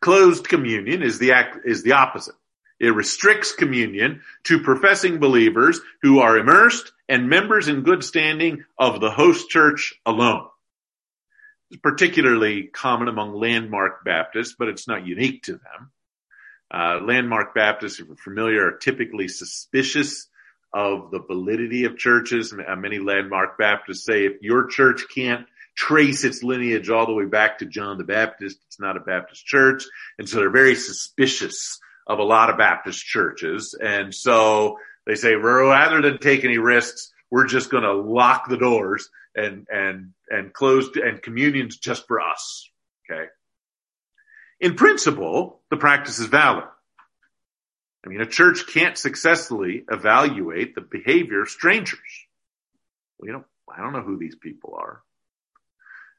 A: Closed communion is the act, is the opposite. It restricts communion to professing believers who are immersed and members in good standing of the host church alone. It's particularly common among landmark Baptists, but it's not unique to them. Uh, landmark Baptists, if you're familiar, are typically suspicious of the validity of churches. Uh, many landmark Baptists say if your church can't trace its lineage all the way back to John the Baptist, it's not a Baptist church. And so they're very suspicious of a lot of Baptist churches. And so they say, rather than take any risks, we're just going to lock the doors and, and, and close and communion's just for us. Okay. In principle, the practice is valid. I mean, a church can't successfully evaluate the behavior of strangers. Well, you know, I don't know who these people are.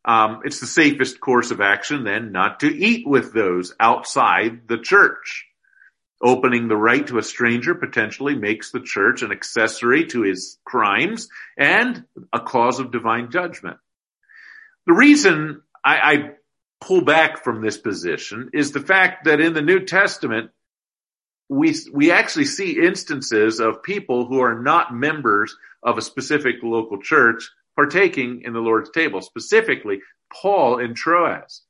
A: Um, it's the safest course of action then not to eat with those outside the church. Opening the rite to a stranger potentially makes the church an accessory to his crimes and a cause of divine judgment. The reason I, I pull back from this position is the fact that in the New Testament, we, we actually see instances of people who are not members of a specific local church partaking in the Lord's table, specifically Paul in Troas.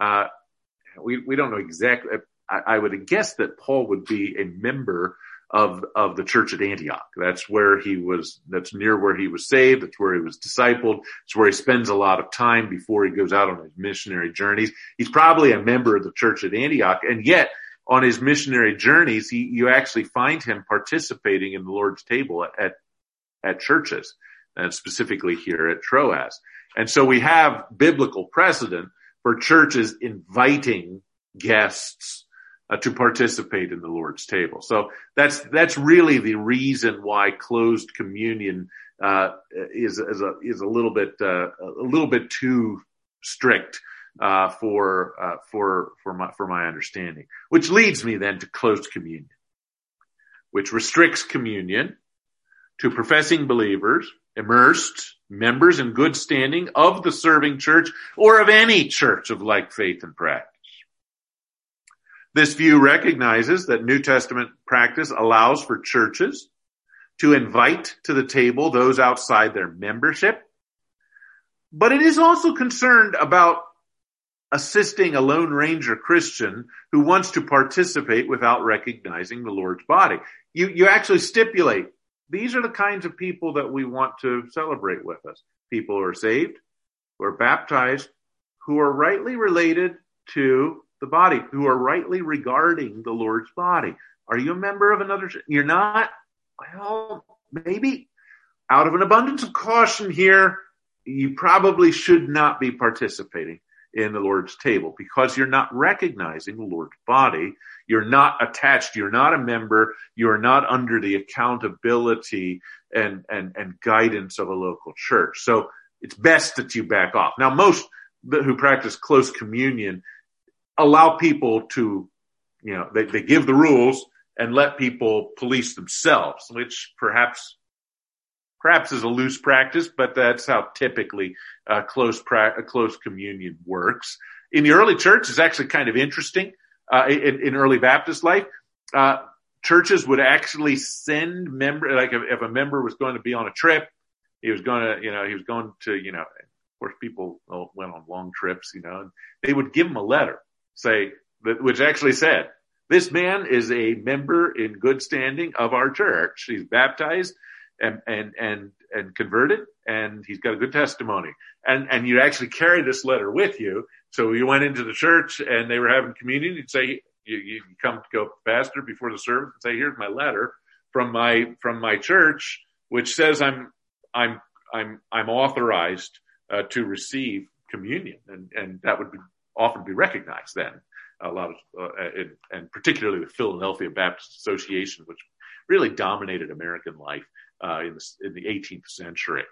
A: Uh, we, we don't know exactly. I, I would guess that Paul would be a member of, of the church at Antioch. That's where he was, that's near where he was saved. That's where he was discipled. It's where he spends a lot of time before he goes out on his missionary journeys. He's probably a member of the church at Antioch. And yet on his missionary journeys, he, you actually find him participating in the Lord's table at, at churches and specifically here at Troas. And so we have biblical precedent for churches inviting guests uh, to participate in the Lord's table. So that's that's really the reason why closed communion uh, is is a is a little bit uh, a little bit too strict uh, for uh, for for my for my understanding. Which leads me then to closed communion, which restricts communion to professing believers, immersed members in good standing of the serving church or of any church of like faith and practice. This view recognizes that New Testament practice allows for churches to invite to the table those outside their membership, but it is also concerned about assisting a Lone Ranger Christian who wants to participate without recognizing the Lord's body. You, you actually stipulate these are the kinds of people that we want to celebrate with us. People who are saved, who are baptized, who are rightly related to the body, who are rightly regarding the Lord's body. Are you a member of another? You're not? Well, maybe out of an abundance of caution here, you probably should not be participating in the Lord's table because you're not recognizing the Lord's body. You're not attached. You're not a member. You're not under the accountability and, and, and guidance of a local church. So it's best that you back off. Now, most who practice close communion allow people to, you know, they, they give the rules and let people police themselves, which perhaps perhaps is a loose practice, but that's how typically uh, close pra- close communion works. In the early church, it's actually kind of interesting. Uh, in, in, early Baptist life, uh, churches would actually send member, like if, if, a member was going to be on a trip, he was going to, you know, he was going to, you know, of course, people went on long trips, you know, and they would give him a letter say, which actually said, this man is a member in good standing of our church. He's baptized and, and, and, and converted and he's got a good testimony. And, and you actually carry this letter with you. So you went into the church and they were having communion. You'd say, you, you come to go pastor before the service and say, here's my letter from my, from my church, which says I'm, I'm, I'm, I'm authorized uh, to receive communion. And, and that would be often be recognized then. A lot of, uh, and, and particularly the Philadelphia Baptist Association, which really dominated American life uh, in, the, in the 18th century.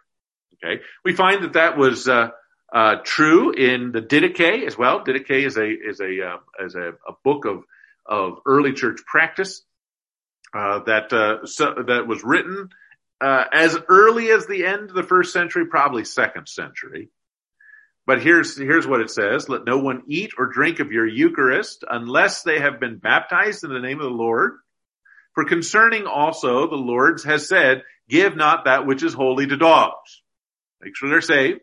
A: Okay, we find that that was uh, uh, true in the Didache as well. Didache is a is a uh, is a, a, book of of early church practice uh, that uh, so, that was written as early as the end of the first century, probably second century. But here's, here's what it says. Let no one eat or drink of your Eucharist unless they have been baptized in the name of the Lord. For concerning also the Lord's has said, give not that which is holy to dogs. Make sure they're saved.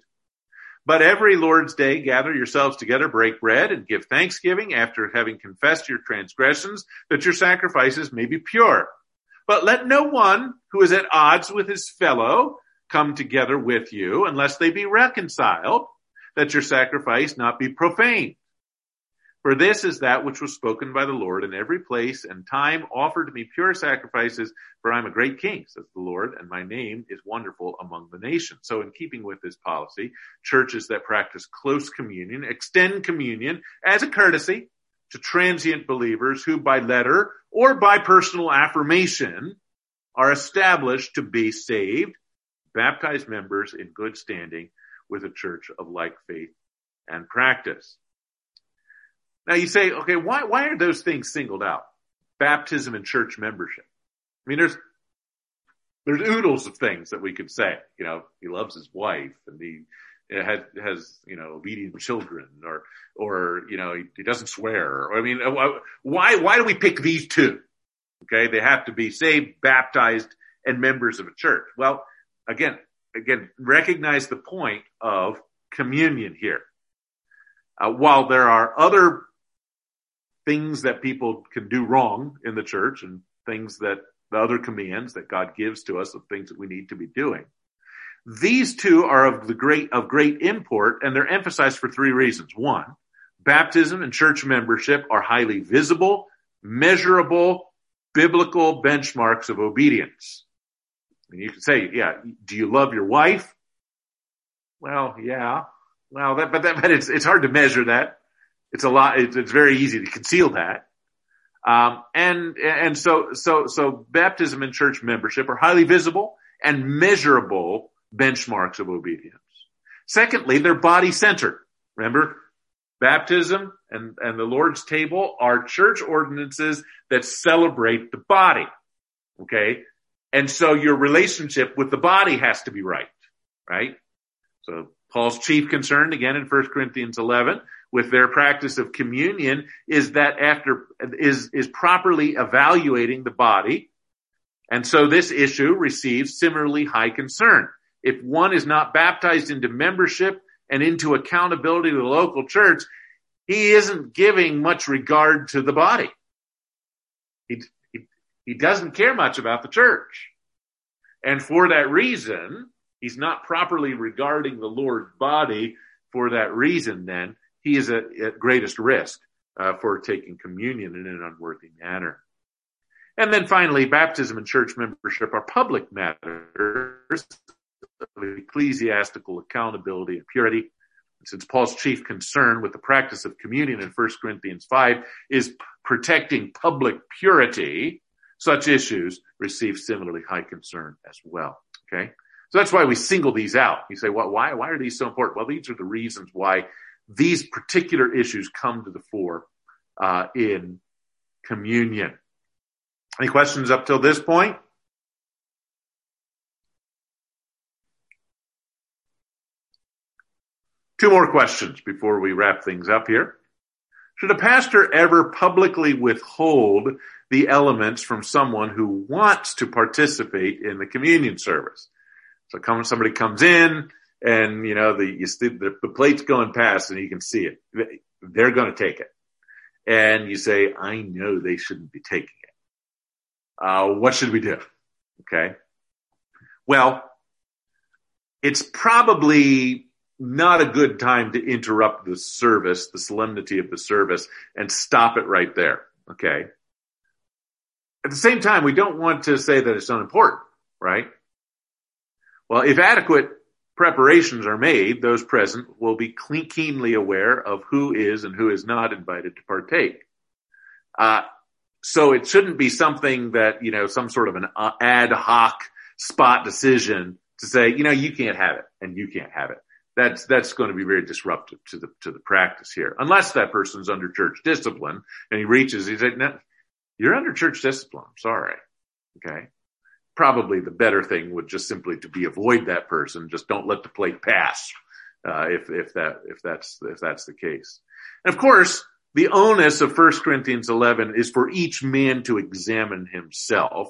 A: But every Lord's day gather yourselves together, break bread, and give thanksgiving after having confessed your transgressions, that your sacrifices may be pure. But let no one who is at odds with his fellow come together with you unless they be reconciled that your sacrifice not be profane. For this is that which was spoken by the Lord in every place and time offered to me pure sacrifices, for I am a great king, says the Lord, and my name is wonderful among the nations. So in keeping with this policy, churches that practice close communion extend communion as a courtesy to transient believers who by letter or by personal affirmation are established to be saved, baptized members in good standing with a church of like faith and practice. Now you say, okay, why, why are those things singled out? Baptism and church membership. I mean, there's, there's oodles of things that we could say. You know, he loves his wife and he, has, has you know obedient children or or you know he, he doesn't swear. I mean, uh, why why do we pick these two? Okay, they have to be saved, baptized, and members of a church. Well, again, again, recognize the point of communion here. Uh, while there are other things that people can do wrong in the church and things that the other commands that God gives to us of things that we need to be doing. These two are of the great, of great import and they're emphasized for three reasons. One, baptism and church membership are highly visible, measurable, biblical benchmarks of obedience. And you can say, yeah, do you love your wife? Well, yeah. Well, that, but that, but it's, it's hard to measure that. It's a lot, it's, it's very easy to conceal that. Um, and, and so, so, so baptism and church membership are highly visible and measurable benchmarks of obedience. Secondly, they're body centered. Remember, baptism and, and the Lord's table are church ordinances that celebrate the body. Okay. And so your relationship with the body has to be right, right? So Paul's chief concern again in 1 Corinthians 11 with their practice of communion is that after is is properly evaluating the body. And so this issue receives similarly high concern. If one is not baptized into membership and into accountability to the local church he isn't giving much regard to the body. He, he, doesn't care much about the church and for that reason he's not properly regarding the lord's body for that reason then he is at, at greatest risk uh, for taking communion in an unworthy manner. And then finally, baptism and church membership are public matters of ecclesiastical accountability and purity. Since Paul's chief concern with the practice of communion in 1 Corinthians 5 is protecting public purity, such issues receive similarly high concern as well. Okay. So that's why we single these out. You say, well, why, why are these so important? Well, these are the reasons why these particular issues come to the fore uh, in communion. Any questions up till this point? Two more questions before we wrap things up here. Should a pastor ever publicly withhold the elements from someone who wants to participate in the communion service? So come, somebody comes in, and you know the you the, the plate's going past and you can see it. They're going to take it, and you say, "I know they shouldn't be taking it. Uh, what should we do?" Okay. Well, it's probably not a good time to interrupt the service, the solemnity of the service, and stop it right there. Okay. At the same time, we don't want to say that it's unimportant, right? Well, if adequate preparations are made, those present will be keenly aware of who is and who is not invited to partake. Uh, so it shouldn't be something that, you know, some sort of an uh, ad hoc spot decision to say, you know, you can't have it and you can't have it. That's, that's going to be very disruptive to the, to the practice here. Unless that person's under church discipline and he reaches, he's like, no, you're under church discipline. Sorry. Okay probably the better thing would just simply to be avoid that person. Just don't let the plate pass. Uh, if, if that, if that's, if that's the case. And of course, the onus of 1 Corinthians 11 is for each man to examine himself.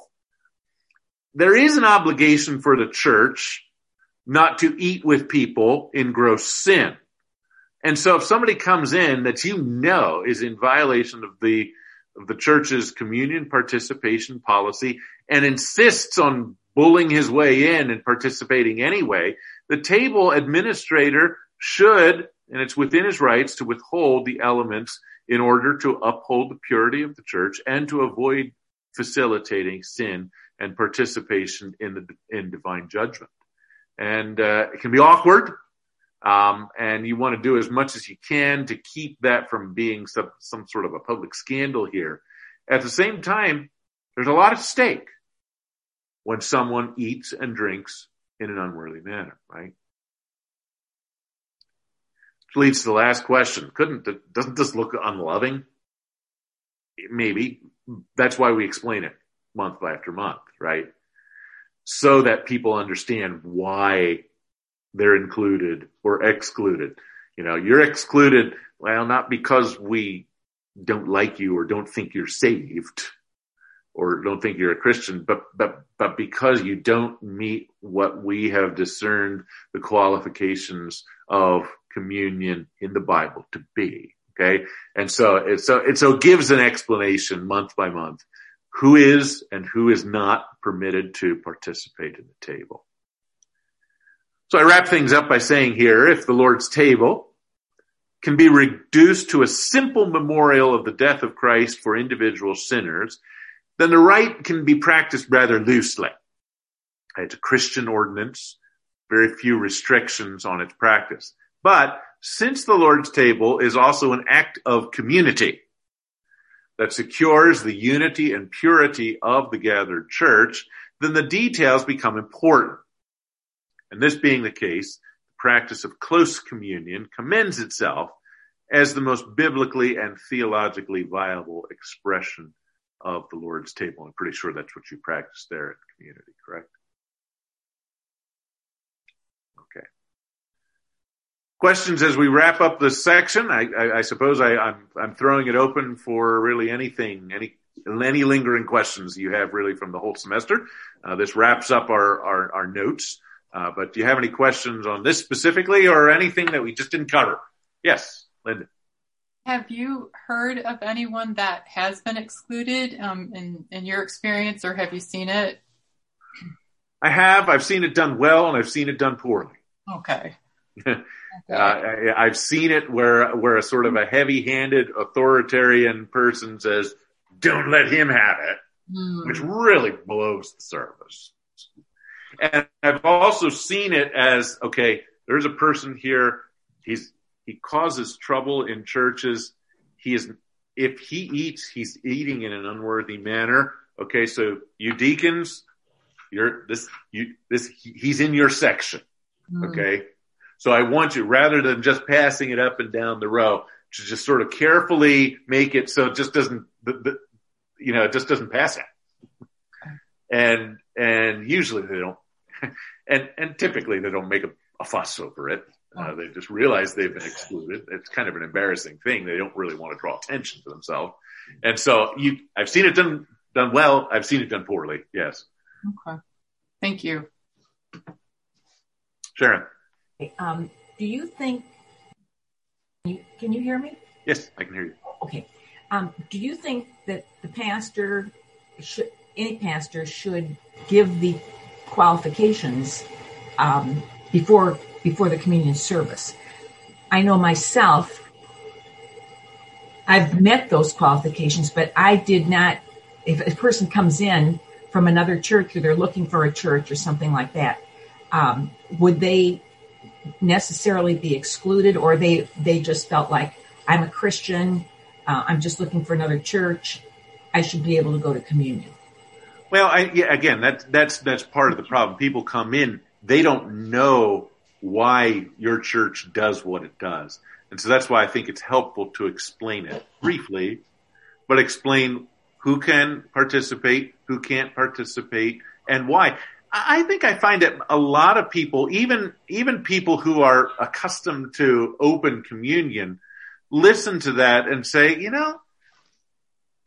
A: There is an obligation for the church not to eat with people in gross sin. And so if somebody comes in that you know is in violation of the of the church's communion participation policy and insists on bullying his way in and participating anyway, the table administrator should, and it's within his rights to withhold the elements in order to uphold the purity of the church and to avoid facilitating sin and participation in the in divine judgment. And uh, it can be awkward. Um, and you want to do as much as you can to keep that from being some, some sort of a public scandal here. At the same time, there's a lot at stake when someone eats and drinks in an unworthy manner, right? Which leads to the last question. Couldn't, doesn't this look unloving? Maybe. That's why we explain it month after month, right? So that people understand why they're included or excluded. You know, you're excluded, well, not because we don't like you or don't think you're saved or don't think you're a Christian, but, but, but because you don't meet what we have discerned the qualifications of communion in the Bible to be. Okay. And so it, so it so gives an explanation month by month who is and who is not permitted to participate in the table. So I wrap things up by saying here, if the Lord's table can be reduced to a simple memorial of the death of Christ for individual sinners, then the rite can be practiced rather loosely. It's a Christian ordinance, very few restrictions on its practice. But since the Lord's table is also an act of community that secures the unity and purity of the gathered church, then the details become important. And this being the case, the practice of close communion commends itself as the most biblically and theologically viable expression of the Lord's table. I'm pretty sure that's what you practice there in community, correct? Okay. Questions as we wrap up this section? I, I, I suppose I, I'm, I'm throwing it open for really anything, any any lingering questions you have really from the whole semester. Uh, this wraps up our, our, our notes. Uh, but do you have any questions on this specifically or anything that we just didn't cover? Yes, Linda.
C: Have you heard of anyone that has been excluded um, in, in your experience or have you seen it?
A: I have. I've seen it done well and I've seen it done poorly.
C: Okay.
A: Uh, I, have seen it where, where a sort of a heavy handed authoritarian person says, don't let him have it, mm. which really blows the service. And I've also seen it as, okay, there's a person here. He's, he causes trouble in churches. He is, if he eats, he's eating in an unworthy manner. Okay. So you deacons, you're this, you, this, he's in your section. Mm. Okay. So I want you, rather than just passing it up and down the row, to just sort of carefully make it so it just doesn't, the, the, you know, it just doesn't pass it. And, and usually they don't, and, and typically they don't make a, a fuss over it. Uh, they just realize they've been excluded. It's kind of an embarrassing thing. They don't really want to draw attention to themselves. And so you, I've seen it done, done well. I've seen it done poorly. Yes.
C: Okay. Thank you.
A: Sharon.
D: Um, do you think, can you hear me?
A: Yes, I can hear you.
D: Okay. Um, do you think that the pastor should, any pastor should give the qualifications um, before before the communion service? I know myself. I've met those qualifications, but I did not. If a person comes in from another church or they're looking for a church or something like that, um, would they necessarily be excluded, or they they just felt like I'm a Christian, uh, I'm just looking for another church. I should be able to go to communion.
A: Well, I, yeah, again, that's that's that's part of the problem. People come in, they don't know why your church does what it does, and so that's why I think it's helpful to explain it briefly, but explain who can participate, who can't participate, and why. I think I find that a lot of people, even even people who are accustomed to open communion, listen to that and say, you know,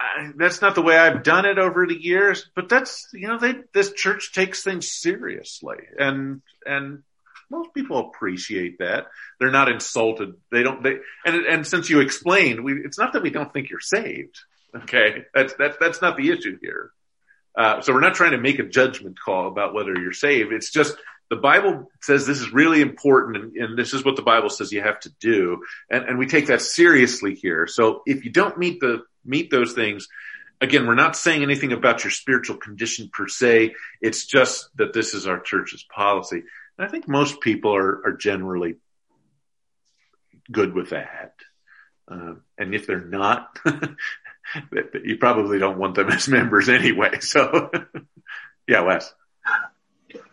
A: I, that's not the way I've done it over the years, but that's, you know, they, this church takes things seriously and, and most people appreciate that. They're not insulted. They don't, they, and, and since you explained, we, it's not that we don't think you're saved. Okay. That's, that's, that's not the issue here. Uh, so we're not trying to make a judgment call about whether you're saved. It's just the Bible says this is really important and, and, this is what the Bible says you have to do. And, and we take that seriously here. So if you don't meet the, meet those things, again, we're not saying anything about your spiritual condition per se. It's just that this is our church's policy. And I think most people are, are generally good with that. Uh, and if they're not, you probably don't want them as members anyway. So yeah, Wes.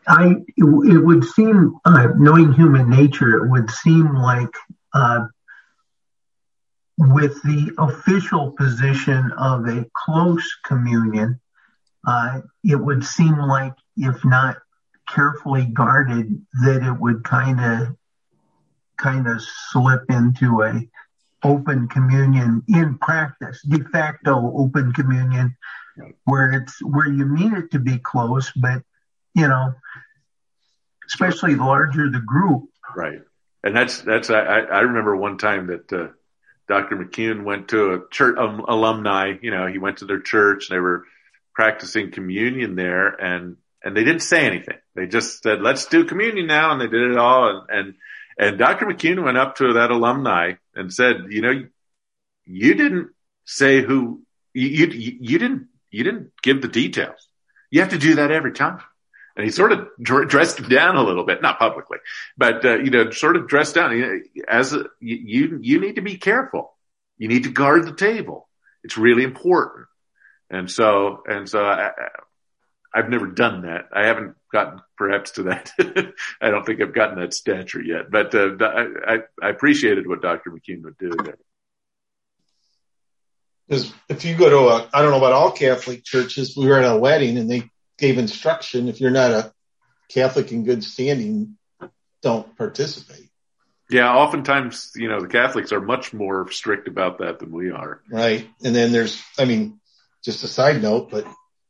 E: I it would seem, uh, knowing human nature, it would seem like uh, with the official position of a close communion, uh, it would seem like if not carefully guarded that it would kind of kind of slip into a open communion in practice, de facto open communion, where it's where you mean it to be close, but you know, especially larger the group.
A: Right. And that's, that's, I, I remember one time that, uh, Dr. McCune went to a church um, alumni, you know, he went to their church they were practicing communion there and, and they didn't say anything. They just said, let's do communion now. And they did it all. And, and, and Dr. McCune went up to that alumni and said, you know, you didn't say who, you, you, you didn't, you didn't give the details. You have to do that every time. And he sort of dressed him down a little bit, not publicly, but, uh, you know, sort of dressed down as a, you, you need to be careful. You need to guard the table. It's really important. And so, and so I, I've never done that. I haven't gotten perhaps to that. I don't think I've gotten that stature yet, but uh, I, I, appreciated what Dr. McCune would do there.
B: Because if you go to a, I don't know about all Catholic churches, we were at a wedding and they gave instruction. If you're not a Catholic in good standing, don't participate.
A: Yeah, oftentimes, you know, the Catholics are much more strict about that than we are.
B: Right. And then there's, I mean, just a side note, but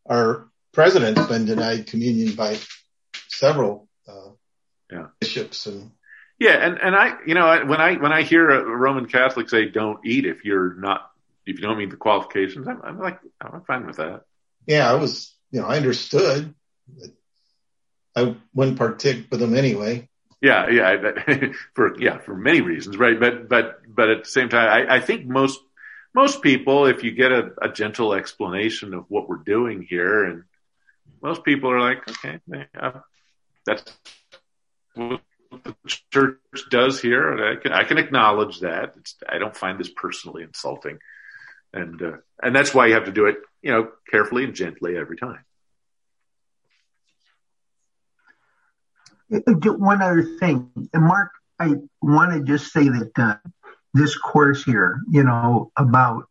B: our president's been denied communion by several uh, yeah. bishops and
A: yeah, and and I, you know, when I when I hear a Roman Catholic say don't eat if you're not if you don't meet the qualifications, I'm, I'm like I'm fine with that.
B: Yeah, I was, you know, I understood. I wouldn't partake with them anyway.
A: Yeah, yeah, for yeah for many reasons, right? But but but at the same time, I, I think most most people, if you get a, a gentle explanation of what we're doing here and most people are like, okay, uh, that's what the church does here, and I can I can acknowledge that. It's, I don't find this personally insulting, and uh, and that's why you have to do it, you know, carefully and gently every time.
E: One other thing, Mark, I want to just say that uh, this course here, you know, about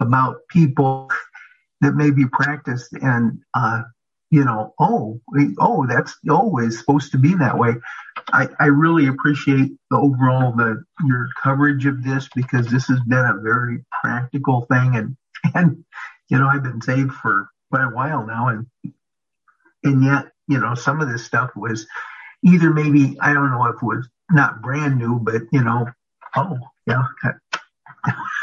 E: about people that may be practiced and uh, you know oh oh that's always supposed to be that way. I, I really appreciate the overall the your coverage of this because this has been a very practical thing and and you know I've been saved for quite a while now and and yet you know some of this stuff was either maybe I don't know if it was not brand new but you know oh yeah.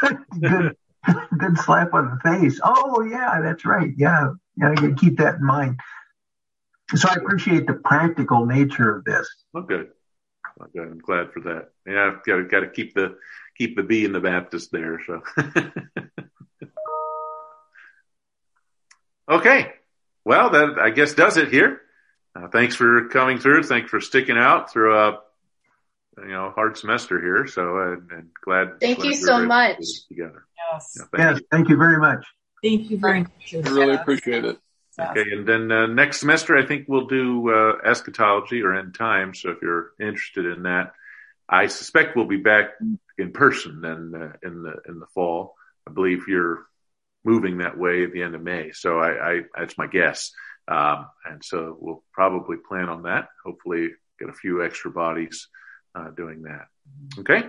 E: Good good slap on the face. Oh yeah, that's right. Yeah, yeah, got keep that in mind. So I appreciate the practical nature of this.
A: Good. Okay, I'm glad for that. Yeah, I've got, got to keep the keep the B in the Baptist there. So, okay. Well, that I guess does it here. Uh, thanks for coming through. Thanks for sticking out through a you know hard semester here. So, uh, and glad.
F: Thank
A: glad
F: you so much.
A: Together.
D: Yes.
E: Yeah, thank, yes, you. thank you very much.
D: Thank you very much.
G: I really appreciate it.
A: Okay, and then uh, next semester, I think we'll do uh, eschatology or end time. So if you're interested in that, I suspect we'll be back in person then uh, in the in the fall. I believe you're moving that way at the end of May, so I, I that's my guess. Um, and so we'll probably plan on that. Hopefully, get a few extra bodies uh, Uh, doing that. Okay.